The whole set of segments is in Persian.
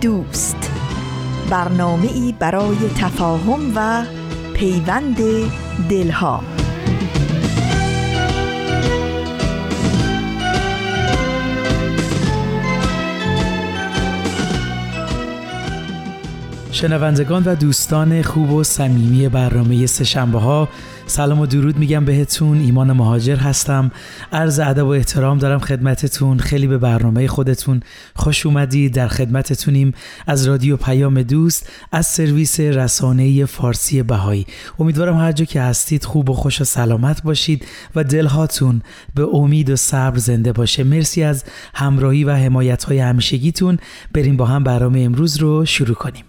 دوست. برنامه ای برای تفاهم و پیوند دلها. شنوندگان و دوستان خوب و صمیمی برنامه سهشنبه ها سلام و درود میگم بهتون. ایمان مهاجر هستم. عرض ادب و احترام دارم خدمتتون. خیلی به برنامه خودتون خوش اومدید. در خدمتتونیم از رادیو پیام دوست از سرویس رسانه فارسی بهایی. امیدوارم هر جا که هستید خوب و خوش و سلامت باشید و دلهاتون به امید و صبر زنده باشه. مرسی از همراهی و حمایت های همیشگیتون. بریم با هم برنامه امروز رو شروع کنیم.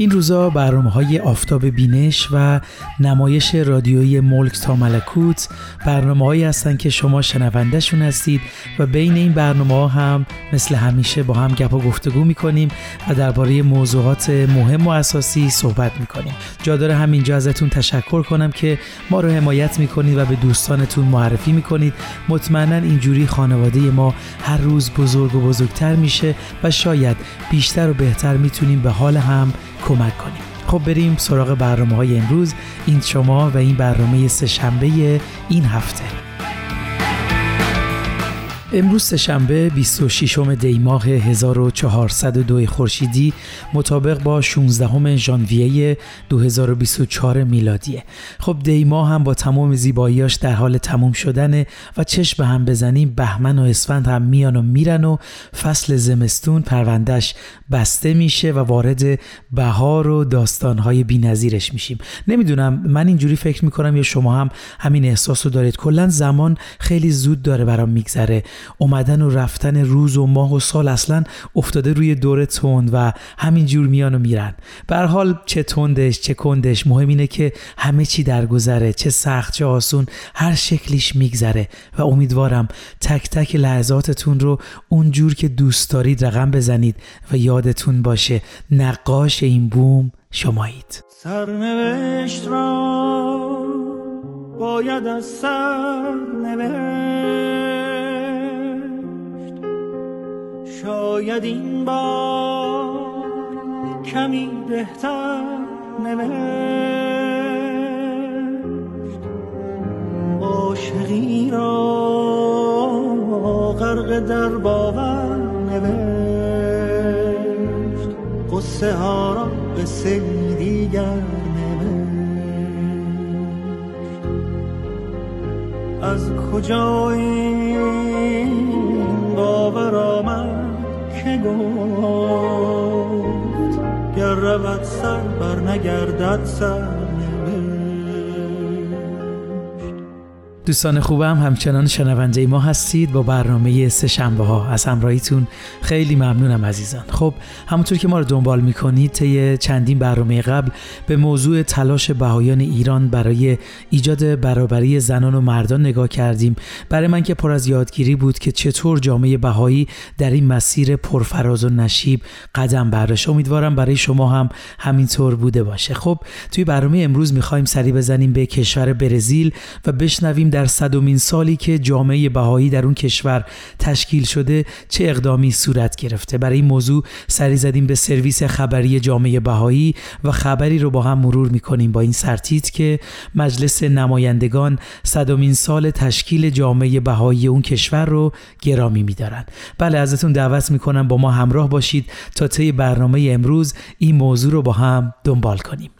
این روزا برنامه های آفتاب بینش و نمایش رادیویی ملک تا ملکوت برنامه هایی هستند که شما شنوندهشون هستید و بین این برنامه ها هم مثل همیشه با هم گپ و گفتگو می‌کنیم و درباره موضوعات مهم و اساسی صحبت می‌کنیم. جا داره همینجا ازتون تشکر کنم که ما رو حمایت می‌کنید و به دوستانتون معرفی می‌کنید. مطمئنا اینجوری خانواده ما هر روز بزرگ و بزرگتر میشه و شاید بیشتر و بهتر می‌تونیم به حال هم کمک کنیم. خب بریم سراغ برنامه های امروز. این شما و این برنامه سه شنبه این هفته. امروز شنبه 26 دی ماه 1402 خورشیدی مطابق با 16 ژانویه 2024 میلادیه. خب دی ماه هم با تمام زیباییاش در حال تموم شدنه و چشم به هم بزنیم. بهمن و اسفند هم میان و میرن و فصل زمستون پروندهش بسته میشه و وارد بهار و داستانهای بینظیرش میشیم. نمی‌دونم من اینجوری فکر می‌کنم یا شما هم همین احساس رو دارید. کلا زمان خیلی زود داره برام میگذره. اومدن و رفتن روز و ماه و سال اصلا افتاده روی دور تند و همین جور میان و میرن. حال چه تندش چه کندش مهم اینه که همه چی درگذره چه سخت چه آسون هر شکلیش میگذره و امیدوارم تک تک لحظاتتون رو اونجور که دوست دارید رقم بزنید و یادتون باشه نقاش این بوم شمایید. سرنوشت را باید از سر شاید این بار کمی بهتر نوشت. عاشقی را غرق در باور نوشت. قصه ها را به دیگر از کجا این باور که گفت گر رود سر بر نگردد سر. دوستان خوبم همچنان شنونده ما هستید با برنامه سه شنبه ها. از همراهیتون خیلی ممنونم عزیزان. خب همونطور که ما رو دنبال می‌کنید طی چندین برنامه قبل به موضوع تلاش بهایان ایران برای ایجاد برابری زنان و مردان نگاه کردیم. برای من که پر از یادگیری بود که چطور جامعه بهایی در این مسیر پرفراز و نشیب قدم برداشت. امیدوارم برای شما هم همینطور بوده باشه. خب توی برنامه امروز می‌خوایم سری بزنیم به کشور برزیل و بشنویم در صدومین سالی که جامعه بهایی در اون کشور تشکیل شده چه اقدامی صورت گرفته. برای این موضوع سری زدیم به سرویس خبری جامعه بهایی و خبری رو با هم مرور می‌کنیم با این سرتیت که مجلس نمایندگان صدومین سال تشکیل جامعه بهایی اون کشور رو گرامی میدارن. بله ازتون دعوت می‌کنم با ما همراه باشید تا طی برنامه امروز این موضوع رو با هم دنبال کنیم.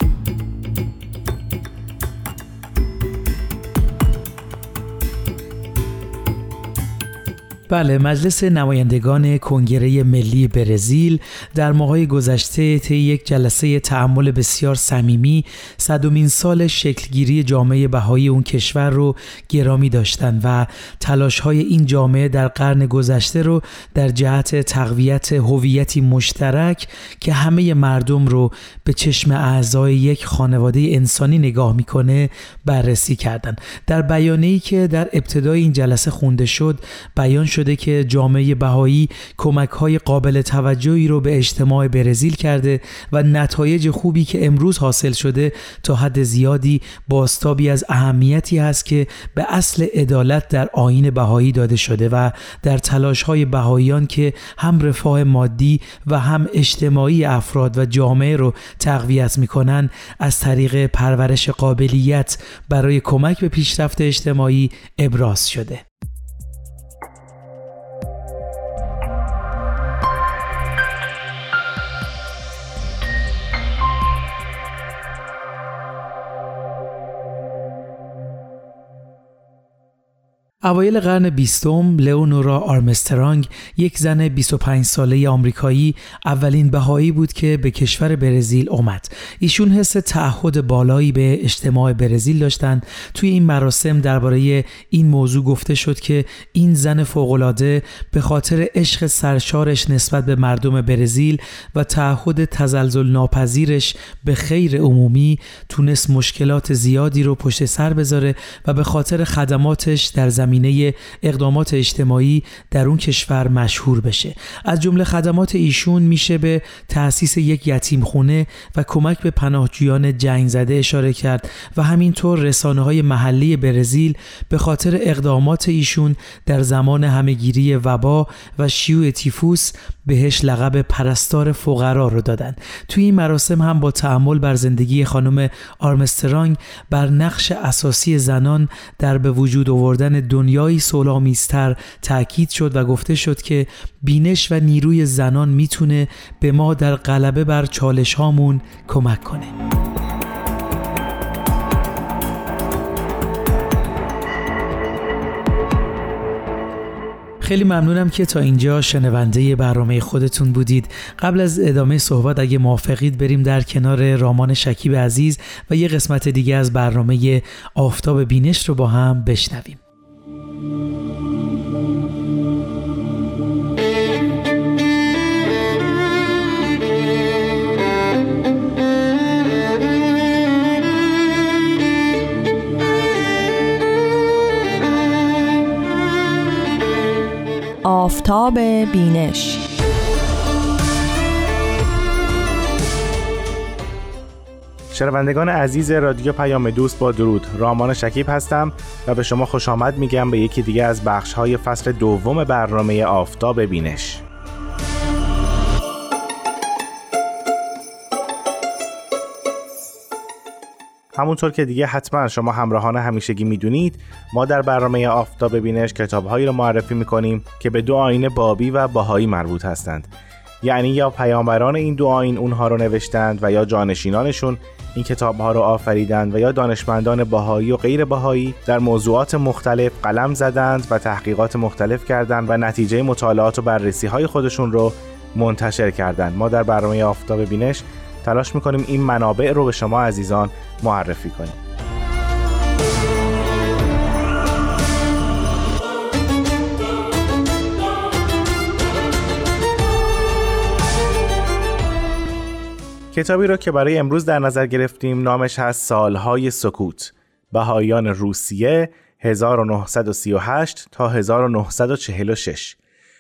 بله مجلس نمایندگان کنگره ملی برزیل در ماهای گذشته طی یک جلسه تعمل بسیار صمیمی صدومین سال شکلگیری جامعه بهایی اون کشور رو گرامی داشتند و تلاش های این جامعه در قرن گذشته رو در جهت تقویت هویتی مشترک که همه مردم رو به چشم اعضای یک خانواده انسانی نگاه می‌کنه بررسی کردند. در بیانیه‌ای که در ابتدای این جلسه خونده شد بیان شده که جامعه بهایی کمک های قابل توجهی رو به اجتماع برزیل کرده و نتایج خوبی که امروز حاصل شده تا حد زیادی باستابی از اهمیتی هست که به اصل عدالت در آین بهایی داده شده و در تلاش های بهاییان که هم رفاه مادی و هم اجتماعی افراد و جامعه رو تقویت می‌کنن از طریق پرورش قابلیت برای کمک به پیشرفت اجتماعی ابراز شده. اوایل قرن بیستم لئونورا آرمسترانگ یک زن 25 ساله آمریکایی اولین بهایی بود که به کشور برزیل اومد. ایشون حس تعهد بالایی به اجتماع برزیل داشتند. توی این مراسم درباره این موضوع گفته شد که این زن فوقالعاده به خاطر عشق سرشارش نسبت به مردم برزیل و تعهد تزلزل ناپذیرش به خیر عمومی تونست مشکلات زیادی رو پشت سر بذاره و به خاطر خدماتش در زمین زمینه اقدامات اجتماعی در اون کشور مشهور بشه. از جمله خدمات ایشون میشه به تأسیس یک یتیم خونه و کمک به پناهجویان جنگ زده اشاره کرد و همینطور رسانه های محلی برزیل به خاطر اقدامات ایشون در زمان همهگیری وبا و شیوع تیفوس بهش لقب پرستار فقرا رو دادن. توی این مراسم هم با تعمل بر زندگی خانم آرمسترانگ بر نقش اساسی زنان در به وجود آوردن دنیایی سولامیستر تاکید شد و گفته شد که بینش و نیروی زنان می‌تونه به ما در غلبه بر چالش هامون کمک کنه. خیلی ممنونم که تا اینجا شنونده برنامه خودتون بودید. قبل از ادامه صحبت اگه موافقید بریم در کنار رامان شکیب عزیز و یه قسمت دیگه از برنامه آفتاب بینش رو با هم بشنویم. آفتاب بینش شنوندگان عزیز رادیو پیام دوست با درود. رامان شکیب هستم و به شما خوش آمد میگم به یکی دیگه از بخش های فصل دوم برنامه آفتاب بینش. همونطور که دیگه حتما شما همراهان همیشگی می‌دونید ما در برنامه آفتاب بینش کتابهایی رو معرفی می‌کنیم که به دو آین بابی و باهایی مربوط هستند. یعنی یا پیامبران این دو آین اونها رو نوشتند و یا جانشینانشون این کتاب ها رو آفریدند و یا دانشمندان باهایی و غیر باهایی در موضوعات مختلف قلم زدند و تحقیقات مختلف کردند و نتیجه مطالعات و بررسی های خودشون رو منتشر کردند. ما در برنامه آفتاب بینش تلاش می‌کنیم این منابع رو به شما عزیزان معرفی کنیم. کتابی رو که برای امروز در نظر گرفتیم نامش هست سالهای سکوت بهایان روسیه 1938 تا 1946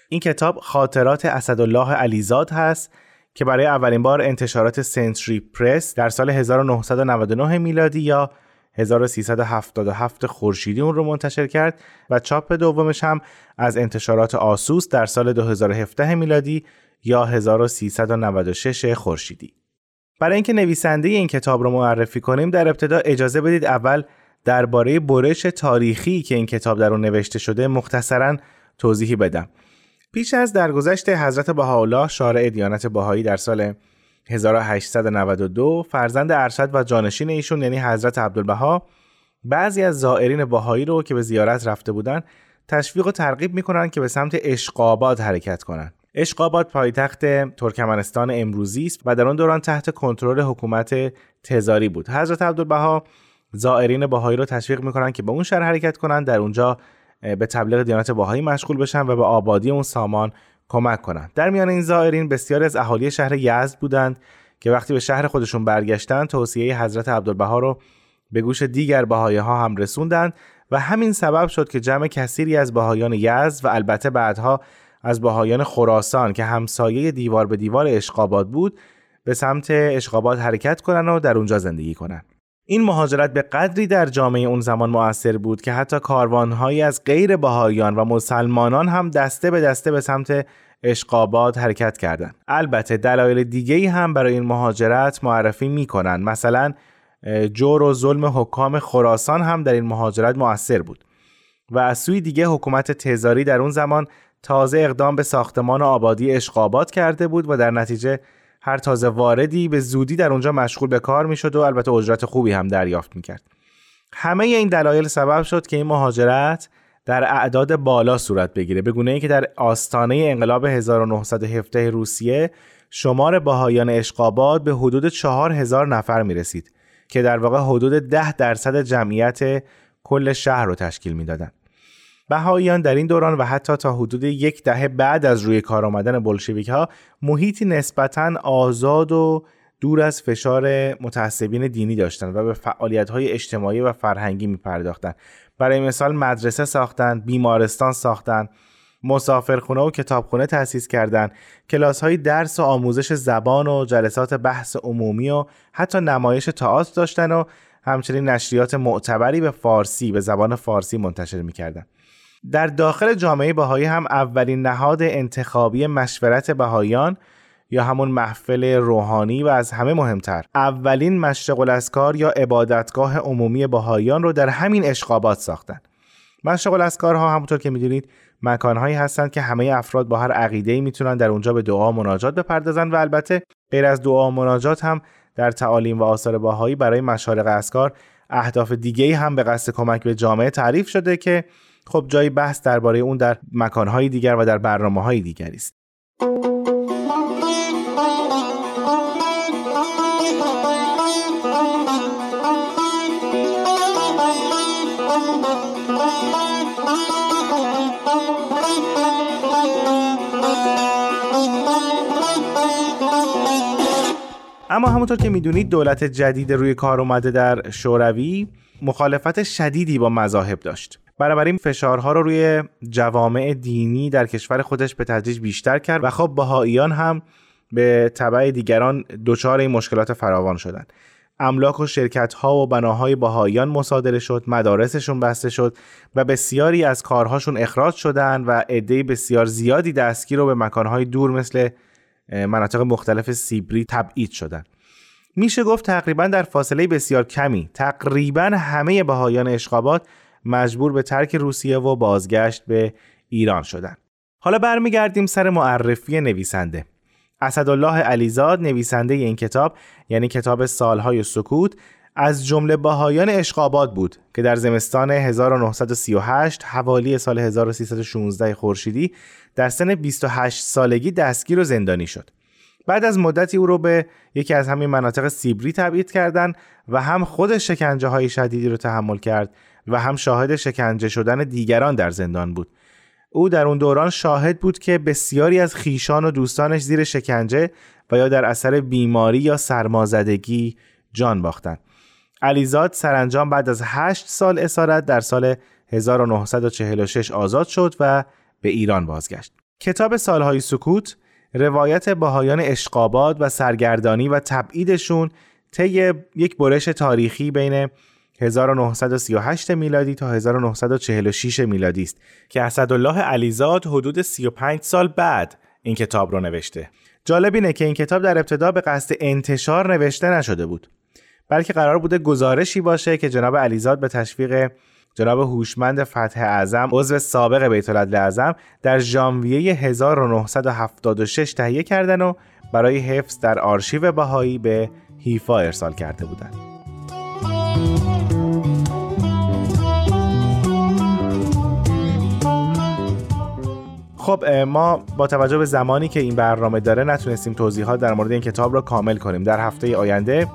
این کتاب خاطرات اسدالله علیزاد هست که برای اولین بار انتشارات سنتری پرس در سال 1999 میلادی یا 1377 خورشیدی اون رو منتشر کرد و چاپ دومش هم از انتشارات آسوس در سال 2017 میلادی یا 1396 خورشیدی. برای اینکه نویسنده این کتاب رو معرفی کنیم در ابتدا اجازه بدید اول درباره برش تاریخی که این کتاب در اون نوشته شده مختصرا توضیحی بدم. پیش از درگذشت حضرت بهاءالله شارع دیانت بهایی در سال 1892 فرزند ارشد و جانشین ایشون یعنی حضرت عبدالبها بعضی از زائرین بهایی رو که به زیارت رفته بودند تشویق و ترغیب می‌کنن که به سمت اشقاباد حرکت کنند. اشقاباد پایتخت ترکمنستان امروزی است و در آن دوران تحت کنترل حکومت تزاری بود. حضرت عبدالبها زائرین باهایی رو تشویق می‌کنن که به اون شهر حرکت کنند در اونجا به تبلیغ دیانت باهایی مشغول بشن و به آبادی اون سامان کمک کنند. در میان این زائرین بسیاری از اهالی شهر یزد بودند که وقتی به شهر خودشون برگشتن توصیه حضرت عبدالبها رو به گوش دیگر بهایی ها هم رسوندند و همین سبب شد که جمع کثیری از بهایان یزد و البته بعدها از بهایان خراسان که همسایه دیوار به دیوار اشقاباد بود به سمت اشقاباد حرکت کنند و در اونجا زندگی کنند. این مهاجرت به قدری در جامعه اون زمان مؤثر بود که حتی کاروانهایی از غیر بهایان و مسلمانان هم دسته به دسته به سمت اشقابات حرکت کردند. البته دلایل دیگه هم برای این مهاجرت معرفی می‌کنن مثلا جور و ظلم حکام خراسان هم در این مهاجرت مؤثر بود و از سوی دیگه حکومت تزاری در اون زمان تازه اقدام به ساختمان آبادی اشقابات کرده بود و در نتیجه هر تازه واردی به زودی در اونجا مشغول به کار می‌شد و البته اجرت خوبی هم دریافت می‌کرد همه این دلایل سبب شد که این مهاجرت در اعداد بالا صورت بگیره به گونه ای که در آستانه انقلاب 1917 روسیه شمار باهایان اشقابات به حدود 4000 نفر می رسید که در واقع حدود 10 درصد جمعیت کل شهر رو تشکیل می‌دادند. بهاییان در این دوران و حتی تا حدود یک دهه بعد از روی کار آمدن بلشویک ها محیطی نسبتا آزاد و دور از فشار متعصبین دینی داشتند و به فعالیت های اجتماعی و فرهنگی می پرداختن. برای مثال مدرسه ساختند، بیمارستان ساختند، مسافرخونه و کتابخونه تأسیس کردند، کلاس های درس و آموزش زبان و جلسات بحث عمومی و حتی نمایش تئاتر داشتن و همچنین نشریات معتبری به فارسی به زبان فارسی منتشر می‌کردند. در داخل جامعه بهایی هم اولین نهاد انتخابی مشورت بهاییان یا همون محفل روحانی و از همه مهمتر اولین مشرق الاسکار یا عبادتگاه عمومی بهاییان رو در همین اشقابات ساختن. مشرق الاسکار ها همونطور که می‌دونید مکانهایی هستند که همه افراد با هر عقیده می‌تونن در اونجا به دعا و مناجات بپردازن و البته غیر از دعا و مناجات هم در تعالیم و آثار باهایی برای مشارق اسکار اهداف دیگه هم به قصد کمک به جامعه تعریف شده که خب جای بحث درباره اون در مکانهای دیگر و در برنامه های دیگری است. اما همونطور که می‌دونید دولت جدید روی کار اومده در شوروی مخالفت شدیدی با مذاهب داشت. بنابراین فشارها رو روی جوامع دینی در کشور خودش به تدریج بیشتر کرد و خب بهاییان هم به طبع دیگران دچار این مشکلات فراوان شدند املاک و شرکت ها و بناهای بهاییان مصادره شد مدارسشون بسته شد و بسیاری از کارهاشون اخراج شدند و عده بسیار زیادی دستگیر رو به مکانهای دور مثل مناطق مختلف سیبری تبعید شدند میشه گفت تقریبا در فاصله بسیار کمی تقریبا همه بهایان اشقابات مجبور به ترک روسیه و بازگشت به ایران شدند. حالا برمیگردیم سر معرفی نویسنده. اسدالله علیزاد نویسنده این کتاب یعنی کتاب سالهای سکوت از جمله باهایان اشقابات بود که در زمستان 1938 حوالی سال 1316 خورشیدی در سن 28 سالگی دستگیر و زندانی شد. بعد از مدتی او رو به یکی از همین مناطق سیبری تبعید کردند و هم خود شکنجه های شدیدی رو تحمل کرد و هم شاهد شکنجه شدن دیگران در زندان بود. او در اون دوران شاهد بود که بسیاری از خیشان و دوستانش زیر شکنجه و یا در اثر بیماری یا سرمازدگی جان باختند. علیزاد سرانجام بعد از 8 سال اسارت در سال 1946 آزاد شد و به ایران بازگشت. کتاب سالهای سکوت روایت باهایان اشقاباد و سرگردانی و تبعیدشون طی یک برش تاریخی بین 1938 میلادی تا 1946 میلادی است که اسدالله علیزاد حدود 35 سال بعد این کتاب رو نوشته. جالب اینه که این کتاب در ابتدا به قصد انتشار نوشته نشده بود. بلکه قرار بوده گزارشی باشه که جناب علیزاد به تشویق جناب هوشمند فتح اعظم عضو سابق بیت اعظم در ژانویه 1976 تهیه کردن و برای حفظ در آرشیو بهایی به حیفا ارسال کرده بودند. خب ما با توجه به زمانی که این برنامه داره نتونستیم توضیحات در مورد این کتاب رو کامل کنیم. در هفته آینده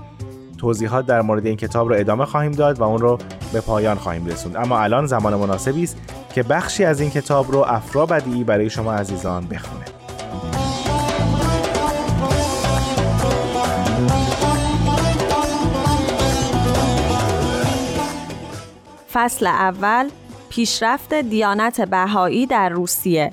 توضیحات در مورد این کتاب رو ادامه خواهیم داد و اون رو به پایان خواهیم رسوند. اما الان زمان مناسبی است که بخشی از این کتاب رو افرا بدیعی برای شما عزیزان بخونه. فصل اول پیشرفت دیانت بهایی در روسیه.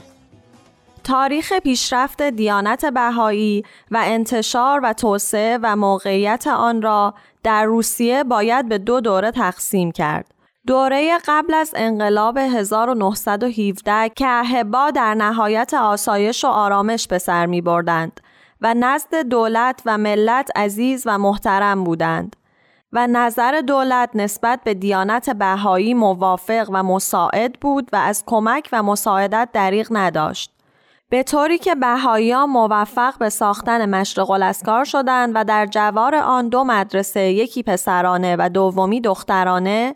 تاریخ پیشرفت دیانت بهایی و انتشار و توسعه و موقعیت آن را در روسیه باید به دو دوره تقسیم کرد. دوره قبل از انقلاب 1917 که اهبا در نهایت آسایش و آرامش به سر می بردند و نزد دولت و ملت عزیز و محترم بودند و نظر دولت نسبت به دیانت بهایی موافق و مساعد بود و از کمک و مساعدت دریغ نداشت. به طوری که بهاییان موفق به ساختن مشرق الاسکار شدند و در جوار آن دو مدرسه یکی پسرانه و دومی دخترانه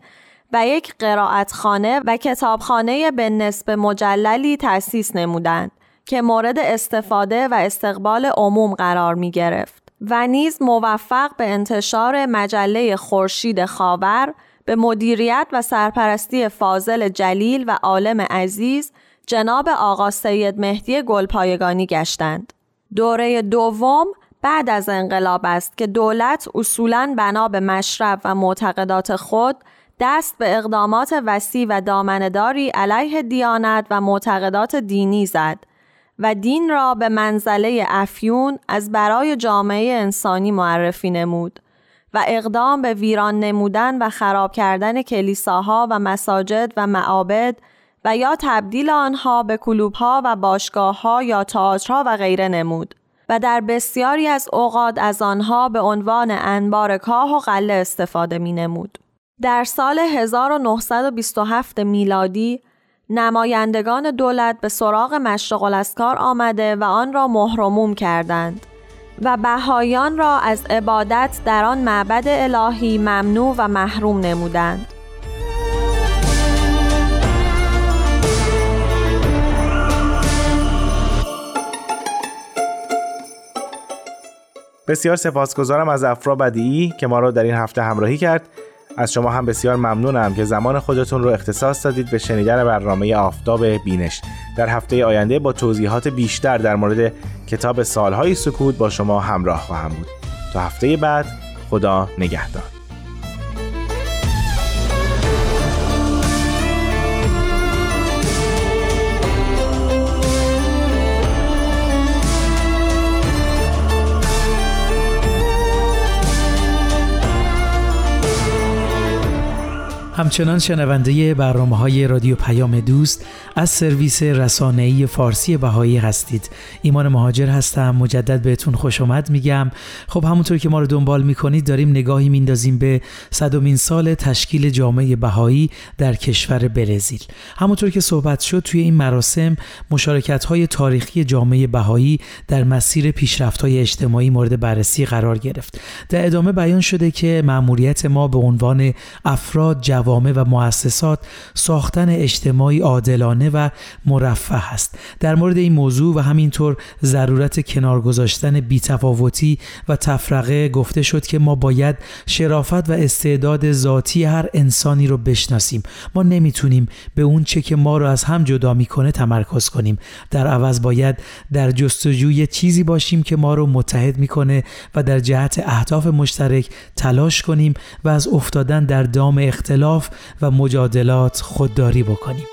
و یک قرائتخانه و کتابخانه به نسب مجللی تأسیس نمودند که مورد استفاده و استقبال عموم قرار می گرفت و نیز موفق به انتشار مجله خورشید خاور به مدیریت و سرپرستی فاضل جلیل و عالم عزیز جناب آقا سید مهدی گلپایگانی گشتند. دوره دوم بعد از انقلاب است که دولت اصولاً بنا به مشرب و معتقدات خود دست به اقدامات وسیع و دامنداری علیه دیانت و معتقدات دینی زد و دین را به منزله افیون از برای جامعه انسانی معرفی نمود و اقدام به ویران نمودن و خراب کردن کلیساها و مساجد و معابد و یا تبدیل آنها به کلوبها و باشگاهها یا تئاترها و غیره نمود و در بسیاری از اوقات از آنها به عنوان انبار کاه و قله استفاده می نمود. در سال 1927 میلادی نمایندگان دولت به سراغ مشرق الاسکار آمده و آن را محرموم کردند و بهایان را از عبادت در آن معبد الهی ممنوع و محروم نمودند. بسیار سپاسگزارم از افرا بدیعی که ما را در این هفته همراهی کرد. از شما هم بسیار ممنونم که زمان خودتون رو اختصاص دادید به شنیدن برنامه آفتاب بینش. در هفته آینده با توضیحات بیشتر در مورد کتاب سالهای سکوت با شما همراه خواهم بود. تا هفته بعد خدا نگهدار. همچنان شنونده برنامه های رادیو پیام دوست از سرویس رسانه‌ای فارسی بهایی هستید. ایمان مهاجر هستم مجدد بهتون خوش آمد میگم. خب همونطور که ما رو دنبال می‌کنید داریم نگاهی میندازیم به صدومین سال تشکیل جامعه بهایی در کشور برزیل. همونطور که صحبت شد توی این مراسم مشارکت های تاریخی جامعه بهایی در مسیر پیشرفت های اجتماعی مورد بررسی قرار گرفت. در ادامه بیان شده که مأموریت ما به عنوان افراد جوامع و مؤسسات ساختن اجتماعی عادلانه و مرفه است. در مورد این موضوع و همینطور ضرورت کنار گذاشتن بیتفاوتی و تفرقه گفته شد که ما باید شرافت و استعداد ذاتی هر انسانی رو بشناسیم. ما نمی‌تونیم به اون چه که ما رو از هم جدا می‌کنه تمرکز کنیم. در عوض باید در جستجوی چیزی باشیم که ما رو متحد می‌کنه و در جهت اهداف مشترک تلاش کنیم و از افتادن در دام اختلاف و مجادلات خودداری بکنیم.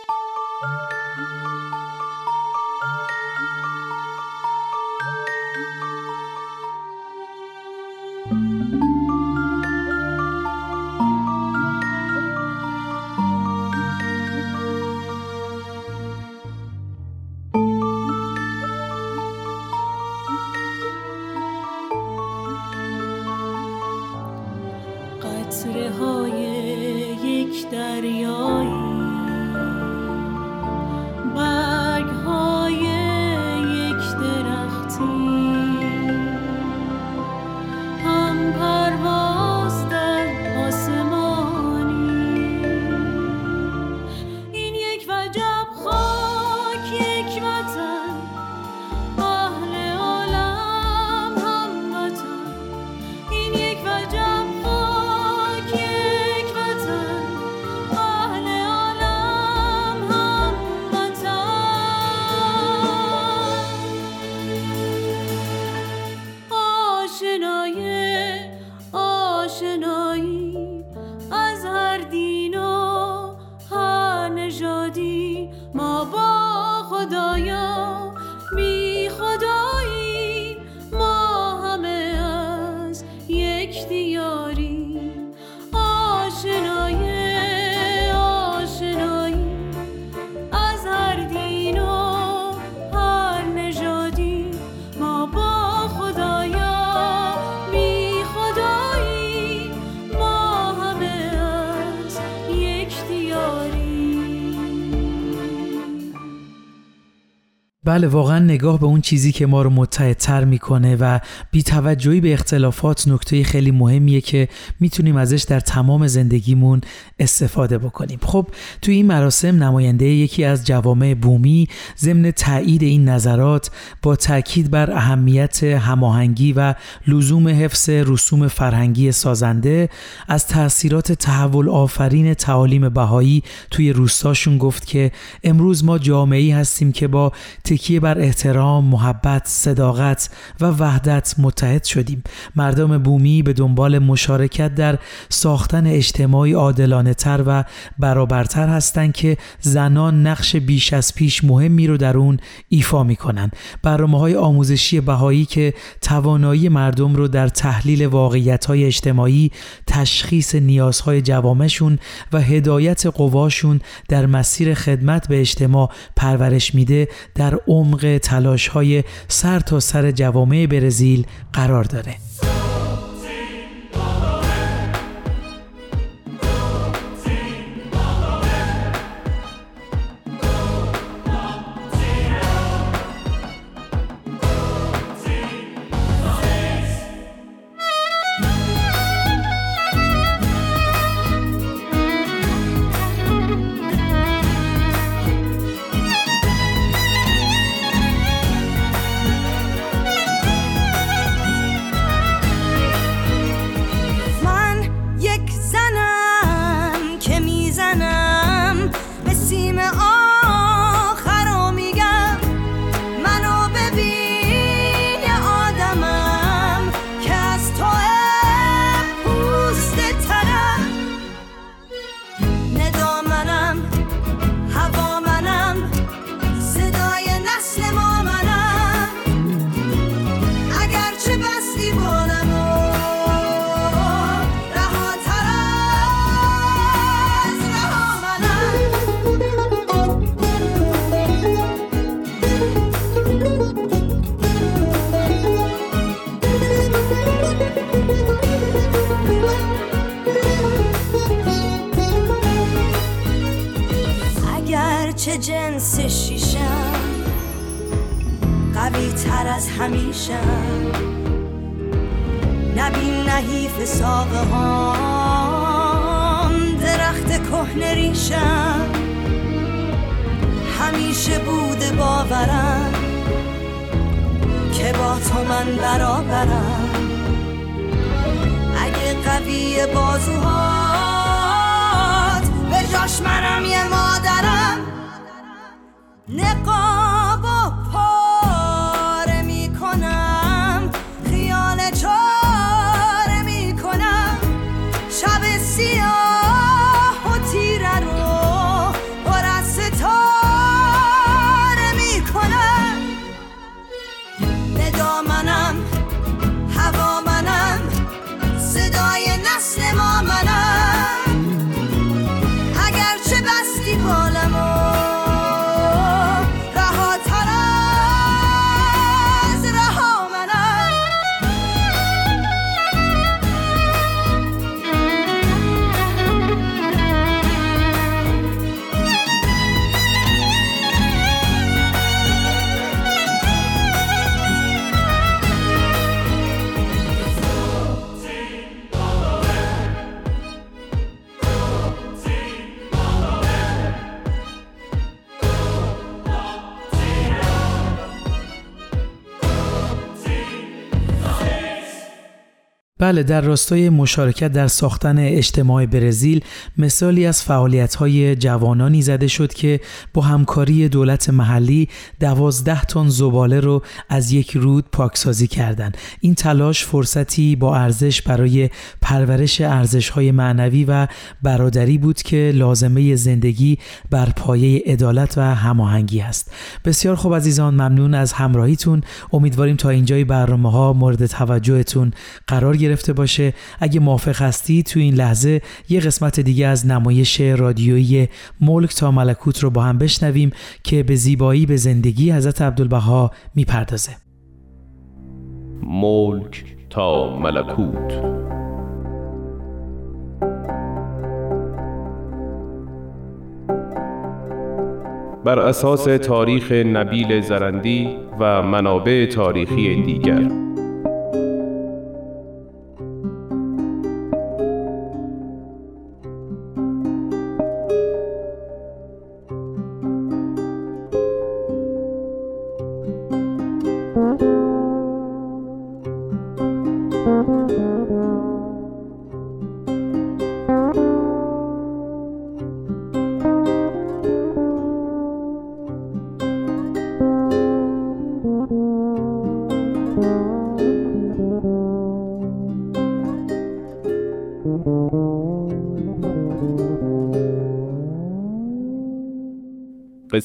بله واقعا نگاه به اون چیزی که ما رو متحدتر می‌کنه و بیتوجهی به اختلافات نکته خیلی مهمیه که می‌تونیم ازش در تمام زندگیمون استفاده بکنیم. خب توی این مراسم نماینده یکی از جوامع بومی ضمن تایید این نظرات با تاکید بر اهمیت هماهنگی و لزوم حفظ رسوم فرهنگی سازنده از تاثیرات تحول آفرین تعالیم بهایی توی روستاشون گفت که امروز ما جامعی هستیم که با تکیه بر احترام، محبت، صداقت و وحدت متحد شدیم. مردم بومی به دنبال مشارکت در ساختن اجتماعی عادلانه تر و برابرتر هستند که زنان نقش بیش از پیش مهمی رو در اون ایفا می‌کنن. برنامه های آموزشی بهایی که توانایی مردم رو در تحلیل واقعیت های اجتماعی، تشخیص نیازهای جوامشون و هدایت قواشون در مسیر خدمت به اجتماع پرورش میده در عمق تلاش های سر تا سر جوامع برزیل قرار داره. بله در راستای مشارکت در ساختن اجتماع برزیل مثالی از فعالیت‌های جوانانی زده شد که با همکاری دولت محلی دوازده تن زباله رو از یک رود پاکسازی کردند. این تلاش فرصتی با ارزش برای پرورش ارزش‌های معنوی و برادری بود که لازمه زندگی بر پایه عدالت و هماهنگی است. بسیار خوب عزیزان ممنون از همراهیتون. امیدواریم تا اینجای برنامه ها مورد توجهتون قرار گرفته باشه. اگه موافق هستی تو این لحظه یه قسمت دیگه از نمایش رادیویی ملک تا ملکوت رو با هم بشنویم که به زیبایی به زندگی حضرت عبدالبها می‌پردازه. ملک تا ملکوت. بر اساس تاریخ نبیل زرندی و منابع تاریخی دیگر.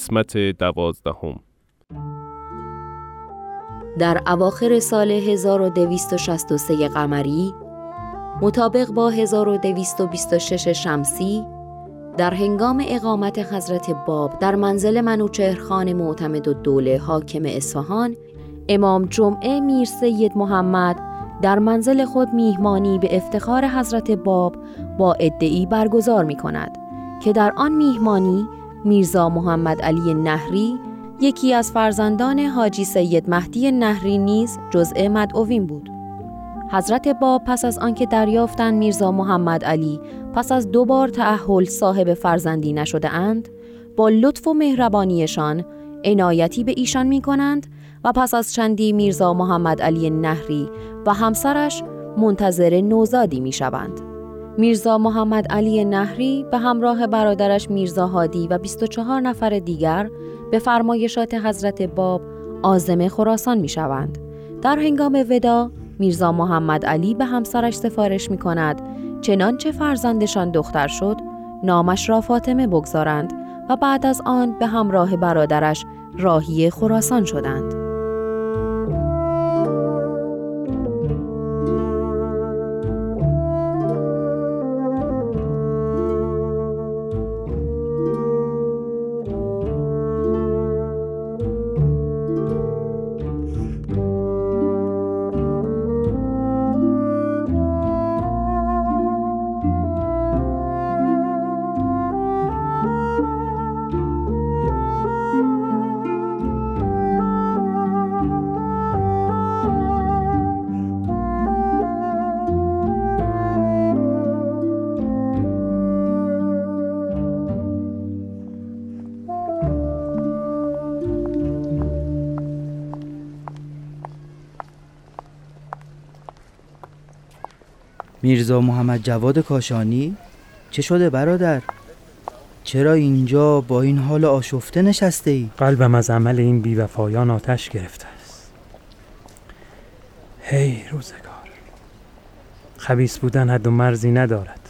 قسمت دوازدهم. در اواخر سال 1263 قمری مطابق با 1226 شمسی در هنگام اقامت حضرت باب در منزل منوچهرخان معتمد و دوله حاکم اصفهان امام جمعه میر سید محمد در منزل خود میهمانی به افتخار حضرت باب با ادعی برگزار می کند که در آن میهمانی میرزا محمد علی نهری یکی از فرزندان حاجی سید مهدی نهری نیز جزء مدعوین بود. حضرت باب پس از آنکه دریافتند میرزا محمد علی پس از دو بار تعهل صاحب فرزندی نشده اند، با لطف و مهربانیشان عنایتی به ایشان می کنند و پس از چندی میرزا محمد علی نهری و همسرش منتظر نوزادی می شوند. میرزا محمد علی نهری به همراه برادرش میرزا هادی و 24 نفر دیگر به فرمایشات حضرت باب آزم خراسان می شوند. در هنگام ودا میرزا محمد علی به همسرش سفارش می کند چنانچه فرزندشان دختر شد نامش را فاطمه بگذارند و بعد از آن به همراه برادرش راهی خراسان شدند. میرزا محمد جواد کاشانی؟ چه شده برادر؟ چرا اینجا با این حال آشفته نشسته ای؟ قلبم از عمل این بیوفایان آتش گرفته است. هی روزگار خبیس بودن حد و مرزی ندارد.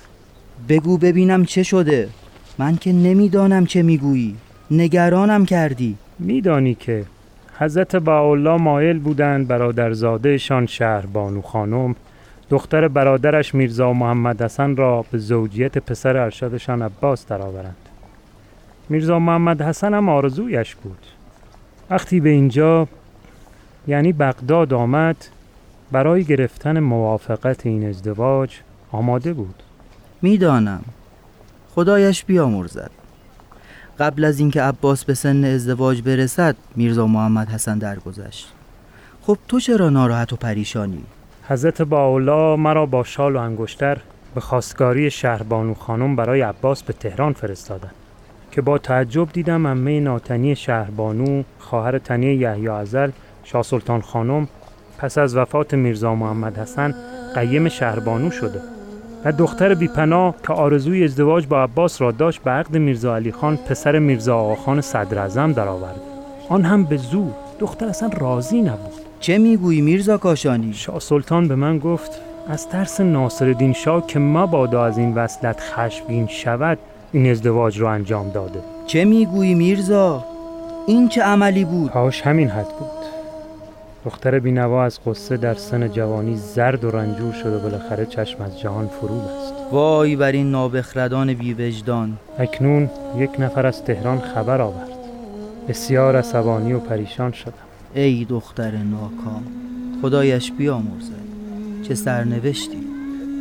بگو ببینم چه شده. من که نمی‌دانم چه می‌گویی. نگرانم کردی. میدانی که حضرت باالله مایل بودند برادرزادهشان شهر بانو خانم دختر برادرش میرزا محمد حسن را به زوجیت پسر ارشدشان عباس درآورند. میرزا محمد حسن هم آرزویش بود. وقتی به اینجا یعنی بغداد آمد برای گرفتن موافقت این ازدواج آماده بود. می‌دانم خدایش بیامرزد قبل از اینکه عباس به سن ازدواج برسد میرزا محمد حسن درگذشت خب تو چرا ناراحت و پریشانی حضرت باولا مرا با شال و انگشتر به خواستگاری شهربانو خانم برای عباس به تهران فرستادند که با تعجب دیدم امه ناتنی شهربانو خواهر تنی یحیی ازل شاه سلطان خانم پس از وفات میرزا محمد حسن قیم شهربانو شده و دختر بیپناه که آرزوی ازدواج با عباس را داشت به عقد میرزا علی خان پسر میرزا آقاخان صدر درآورد. آن هم به زور. دختر اصلا راضی نبود. چه می‌گویی میرزا کاشانی؟ شاه سلطان به من گفت از ترس ناصرالدین شاه که مبادا از این وصلت خشمگین شود این ازدواج را انجام داده. چه می‌گویی میرزا؟ این چه عملی بود؟ کاش همین حد بود. دختر بینوا از قصه در سن جوانی زرد و رنجور شد و بالاخره چشم از جهان فرو بست. وای بر این نابخردان بیوجدان اکنون یک نفر از تهران خبر آورد. بسیار عصبانی و پریشان شدم. ای دختر ناکام خدایش بیامرزد. چه سرنوشتی.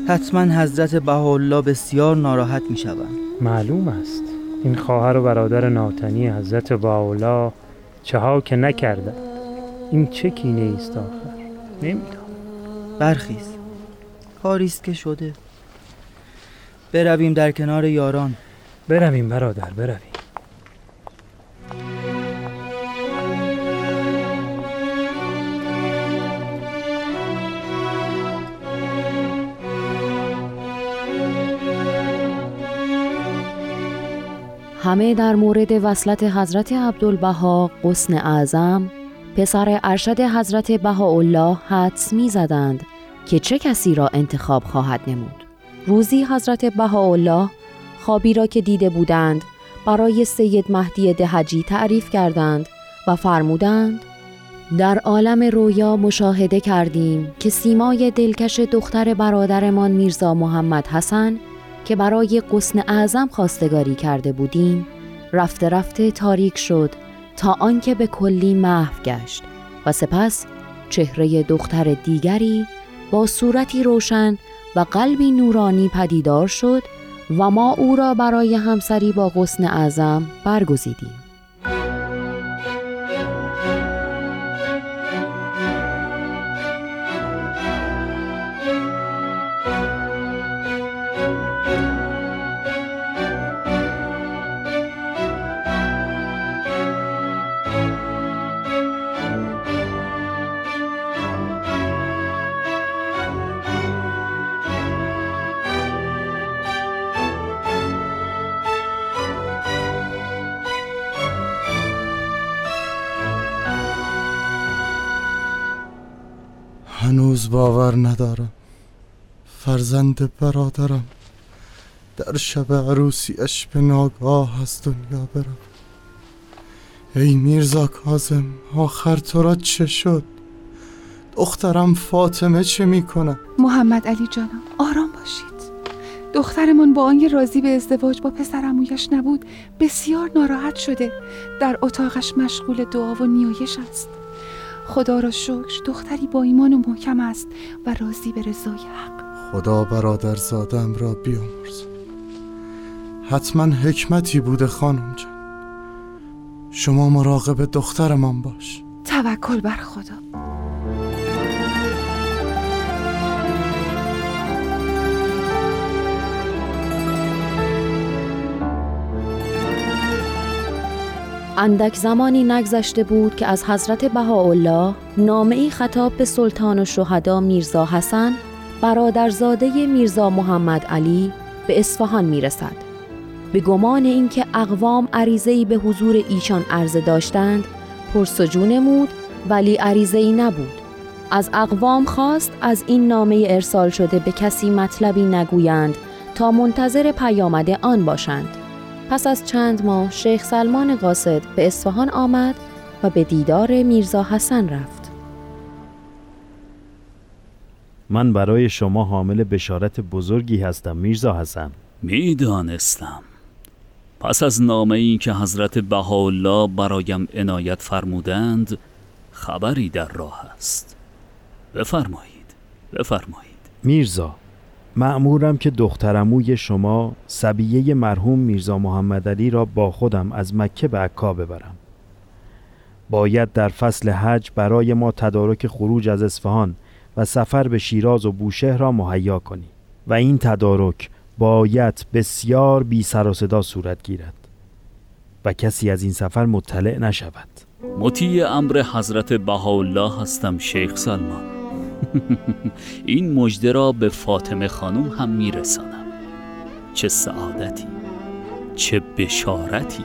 حتما حضرت بهاءالله بسیار ناراحت می شوند معلوم است. این خواهر و برادر ناتنی حضرت باولا چه ها که نکرده. این چه کینه است آخر؟ نمی‌دانم. برخیز. کاری است که شده. برویم در کنار یاران. برویم برادر برویم. همه در مورد وصلت حضرت عبدالبها قسن اعظم پسر ارشد حضرت بهاءالله حدس می زدند که چه کسی را انتخاب خواهد نمود. روزی حضرت بهاءالله خوابی را که دیده بودند برای سید مهدی دهجی تعریف کردند و فرمودند در عالم رویا مشاهده کردیم که سیمای دلکش دختر برادرمان میرزا محمد حسن که برای قسن اعظم خواستگاری کرده بودیم رفته رفته تاریک شد تا آنکه به کلی محو گشت و سپس چهره دختر دیگری با صورتی روشن و قلبی نورانی پدیدار شد و ما او را برای همسری با قسن اعظم برگزیدیم. باور ندارم. فرزند برادرم در شب عروسیش به ناگاه از دنیا برم. ای میرزا کازم آخر تو را چه شد؟ دخترم فاطمه چه می‌کنه محمد علی جانم آرام باشید. دخترمان با آنکه راضی به ازدواج با پسرمویش نبود بسیار ناراحت شده. در اتاقش مشغول دعا و نیایش است. خدا را شکر. دختری با ایمان و محکم است و راضی به رضای حق. خدا برادر زادم را بیامرز. حتما حکمتی بوده خانم جان. شما مراقب دخترمان باش. توکل بر خدا. اندک زمانی نگذشته بود که از حضرت بهاءالله نامه خطاب به سلطان و شهدا میرزا حسن برادرزاده میرزا محمد علی به اصفهان می‌رسد. به گمان اینکه اقوام عریضه‌ای به حضور ایشان عرضه داشتند پرسجو نمود ولی عریضه‌ای نبود. از اقوام خواست از این نامه ارسال شده به کسی مطلبی نگویند تا منتظر پیامد آن باشند. پس از چند ماه شیخ سلمان قاصد به اصفهان آمد و به دیدار میرزا حسن رفت. من برای شما حامل بشارت بزرگی هستم میرزا حسن. می‌دانستم. پس از نامه ای که حضرت بهاءالله برایم عنایت فرمودند خبری در راه است. بفرمایید. بفرمایید. میرزا معمورم که دخترموی شما سبیه مرحوم میرزا محمد علی را با خودم از مکه به عکا ببرم. باید در فصل حج برای ما تدارک خروج از اصفهان و سفر به شیراز و بوشهر را مهیا کنی و این تدارک باید بسیار بی سر و صدا صورت گیرد و کسی از این سفر مطلع نشود. مطیع امر حضرت بهاءالله هستم شیخ سلمان. این مژده را به فاطمه خانم هم میرسانم چه سعادتی چه بشارتی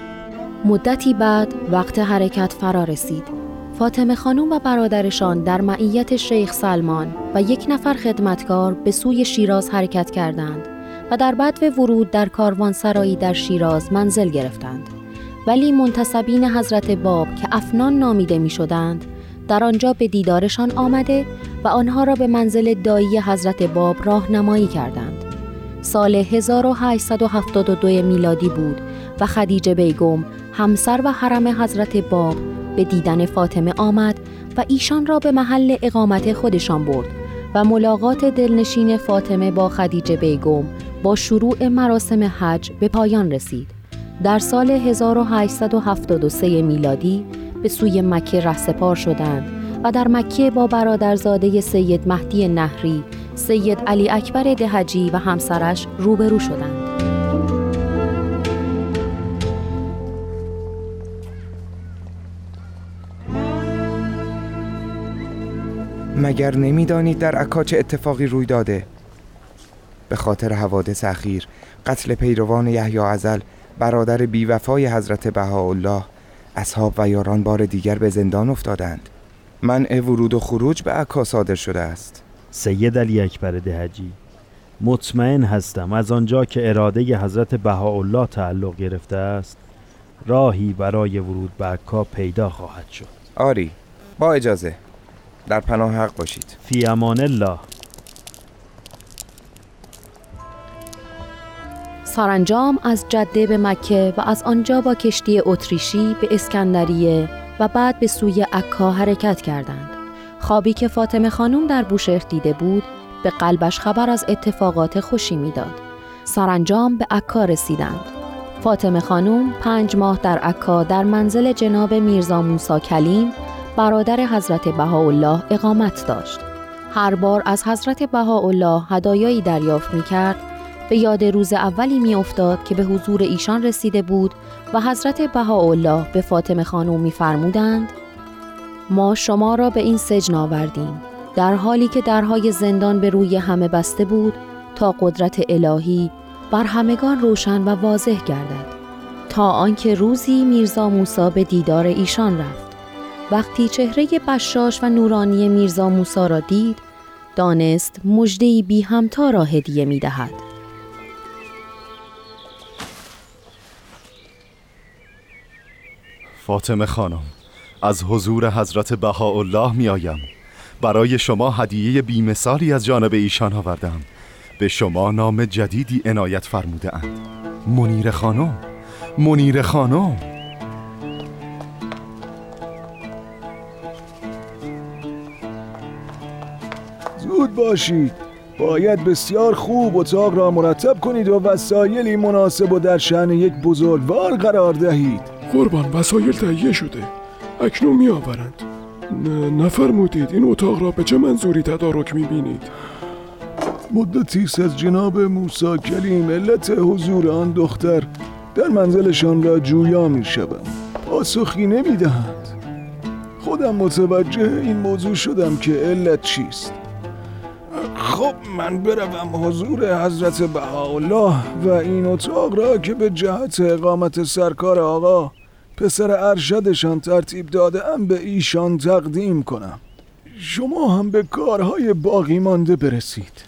مدتی بعد وقت حرکت فرا رسید. فاطمه خانم و برادرشان در معیت شیخ سلمان و یک نفر خدمتکار به سوی شیراز حرکت کردند و در بدو ورود در کاروانسرایی در شیراز منزل گرفتند. ولی منتصبین حضرت باب که افنان نامیده می شدند در آنجا به دیدارشان آمده و آنها را به منزل دایی حضرت باب راهنمایی کردند. سال 1872 میلادی بود و خدیجه بیگم همسر و حرم حضرت باب به دیدن فاطمه آمد و ایشان را به محل اقامت خودشان برد و ملاقات دلنشین فاطمه با خدیجه بیگم با شروع مراسم حج به پایان رسید. در سال 1873 میلادی به سوی مکه رهسپار شدند و در مکه با برادرزاده سید مهدی نهری، سید علی اکبر دهجی و همسرش روبرو شدند. مگر نمی‌دانید در عکا چه اتفاقی روی داده به خاطر حوادث اخیر قتل پیروان یحیی ازل برادر بیوفای حضرت بهاءالله اصحاب و یاران بار دیگر به زندان افتادند منع ورود و خروج به عکا صادر شده است. سید علی اکبر دهجی مطمئن هستم از آنجا که اراده حضرت بهاءالله تعلق گرفته است راهی برای ورود به عکا پیدا خواهد شد. آری با اجازه. در پناه حق باشید. فی امان الله. سرانجام از جده به مکه و از آنجا با کشتی اتریشی به اسکندریه و بعد به سوی عکا حرکت کردند. خوابی که فاطمه خانم در بوشهر دیده بود به قلبش خبر از اتفاقات خوشی می‌داد. سرانجام به عکا رسیدند. فاطمه خانم پنج ماه در عکا در منزل جناب میرزا موسا کلیم برادر حضرت بهاءالله اقامت داشت. هر بار از حضرت بهاءالله هدایایی دریافت می کرد به یاد روز اولی می افتاد که به حضور ایشان رسیده بود و حضرت بهاءالله به فاطمه خانم می فرمودند ما شما را به این سجن آوردیم در حالی که درهای زندان به روی همه بسته بود تا قدرت الهی بر همگان روشن و واضح گردد تا آنکه روزی میرزا موسی به دیدار ایشان رفت وقتی چهره بشاش و نورانی میرزا موسی را دید دانست مژده‌ای بی همتا را هدیه می دهد. فاطمه خانم از حضور حضرت بهاءالله می آیم برای شما هدیه بیمثالی از جانب ایشان آوردم. به شما نام جدیدی عنایت فرموده اند منیر خانم منیر خانم. زود باشید. باید بسیار خوب اتاق را مرتب کنید و وسایلی مناسب و در شأن یک بزرگوار قرار دهید. قربان وسایل تهیه شده. اکنون می آورند نفرمودید این اتاق را به چه منظوری تدارک می بینید مدتی است از جناب موسی کلیم علت حضور آن دختر در منزلشان را جویا می شوم پاسخی نمی دهند خودم متوجه این موضوع شدم که علت چیست. خب من بروم حضور حضرت بهاءالله و این اتاق را که به جهت اقامت سرکار آقا پسر ارشدشان ترتیب داده ام به ایشان تقدیم کنم شما هم به کارهای باقی مانده برسید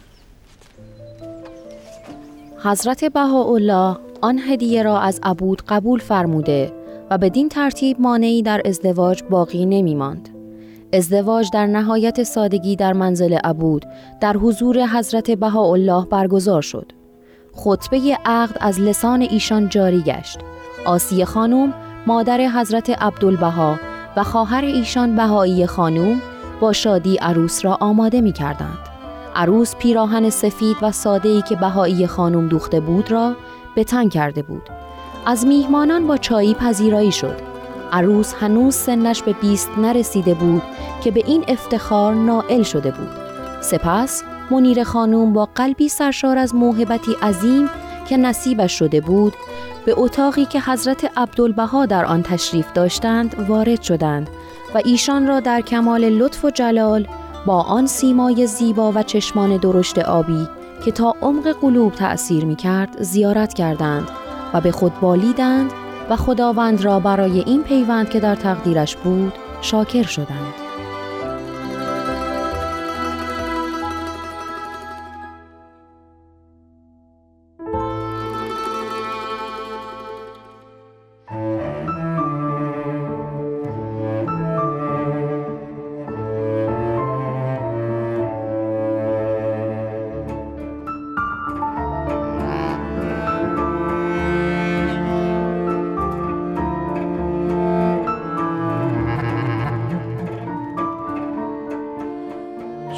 حضرت بهاءالله آن هدیه را از عبود قبول فرموده و بدین ترتیب مانعی در ازدواج باقی نمی ماند. ازدواج در نهایت سادگی در منزل عبود در حضور حضرت بهاءالله برگزار شد. خطبه عقد از لسان ایشان جاری گشت. آسیه خانم مادر حضرت عبدالبها و خواهر ایشان بهایی خانم با شادی عروس را آماده می کردند. عروس پیراهن سفید و ساده‌ای که بهایی خانم دوخته بود را به تن کرده بود. از میهمانان با چایی پذیرایی شد. عروس هنوز سنش به بیست نرسیده بود که به این افتخار نائل شده بود. سپس منیر خانم با قلبی سرشار از موهبتی عظیم که نصیبش شده بود به اتاقی که حضرت عبدالبها در آن تشریف داشتند وارد شدند و ایشان را در کمال لطف و جلال با آن سیمای زیبا و چشمان درشت آبی که تا عمق قلوب تأثیر می کرد زیارت کردند و به خود بالیدند و خداوند را برای این پیوند که در تقدیرش بود شاکر شدند.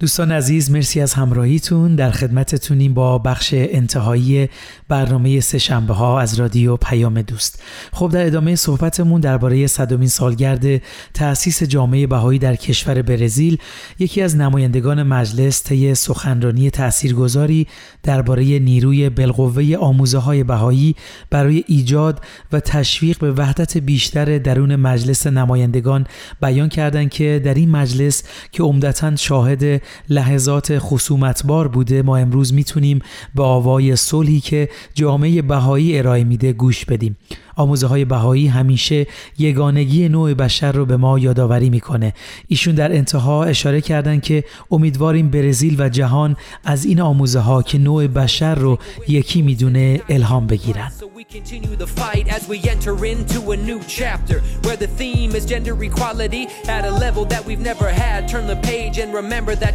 دوستان عزیز مرسی از همراهیتون. در خدمتتونیم با بخش انتهایی برنامه سه شنبه ها از رادیو پیام دوست. خب در ادامه صحبتمون درباره صدومین سالگرد تأسیس جامعه بهایی در کشور برزیل یکی از نمایندگان مجلس طی سخنرانی تاثیرگذاری درباره نیروی بالقوه آموزه های بهایی برای ایجاد و تشویق به وحدت بیشتر درون مجلس نمایندگان بیان کردند که در این مجلس که عمدتا شاهد لحظات خصومتبار بوده ما امروز می‌تونیم به آوای صلحی که جامعه بهایی ارائه میده گوش بدیم. آموزه های بهایی همیشه یگانگی نوع بشر رو به ما یادآوری می‌کنه. ایشون در انتها اشاره کردن که امیدواریم برزیل و جهان از این آموزه ها که نوع بشر رو یکی می‌دونه الهام بگیرن.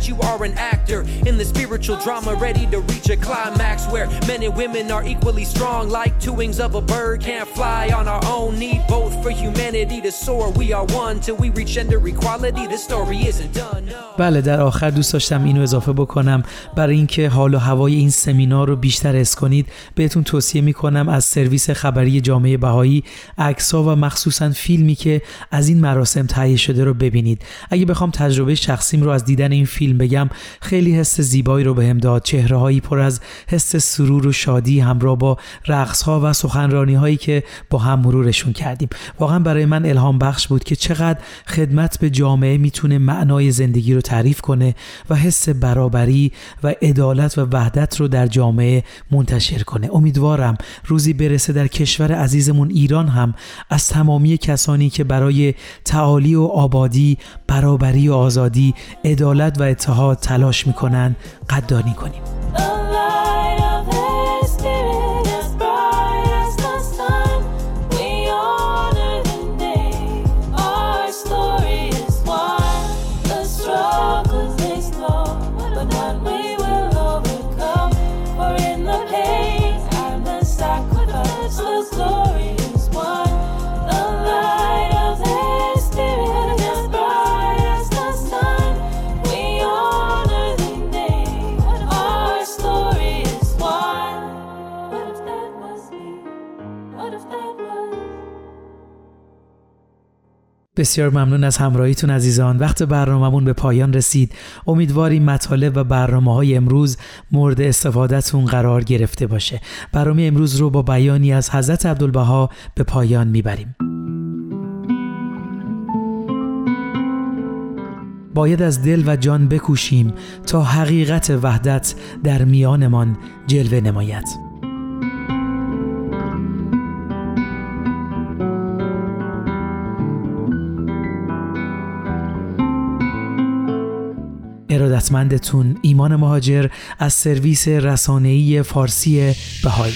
you are an actor in the spiritual drama, ready to reach a climax where men and women are equally strong, like two wings of a bird, can't fly on our own. Humanity to soar. We are one till we reach gender equality. This story isn't done. بله در آخر دوست داشتم اینو اضافه بکنم برای اینکه حال و هوای این سمینار رو بیشتر اس کنید بهتون توصیه می‌کنم از سرویس خبری جامعه بهایی عکس‌ها و مخصوصا فیلمی که از این مراسم تهیه شده رو ببینید اگه بخوام تجربه شخصیم رو از دیدن این فیلم بگم خیلی حس زیبایی رو بهم داد چهره هایی پر از حس سرور و شادی همراه با رقص ها و سخنرانی هایی که با هم مرورشون کردیم واقعا برای من الهام بخش بود که چقدر خدمت به جامعه می‌تونه معنای زندگی رو تعریف کنه و حس برابری و عدالت و وحدت رو در جامعه منتشر کنه. امیدوارم روزی برسه در کشور عزیزمون ایران هم از تمامی کسانی که برای تعالی و آبادی برابری و آزادی عدالت و اتحاد تلاش می‌کنن قدردانی کنیم. بسیار ممنون از همراهیتون عزیزان. وقت برنامهمون به پایان رسید. امیدواریم مطالب و برنامه های امروز مورد استفادهتون قرار گرفته باشه. برنامه امروز رو با بیانی از حضرت عبدالبها به پایان می‌بریم. باید از دل و جان بکوشیم تا حقیقت وحدت در میانمان جلوه نماید. ارادتمندتون ایمان مهاجر از سرویس رسانه‌ای فارسی بهایی.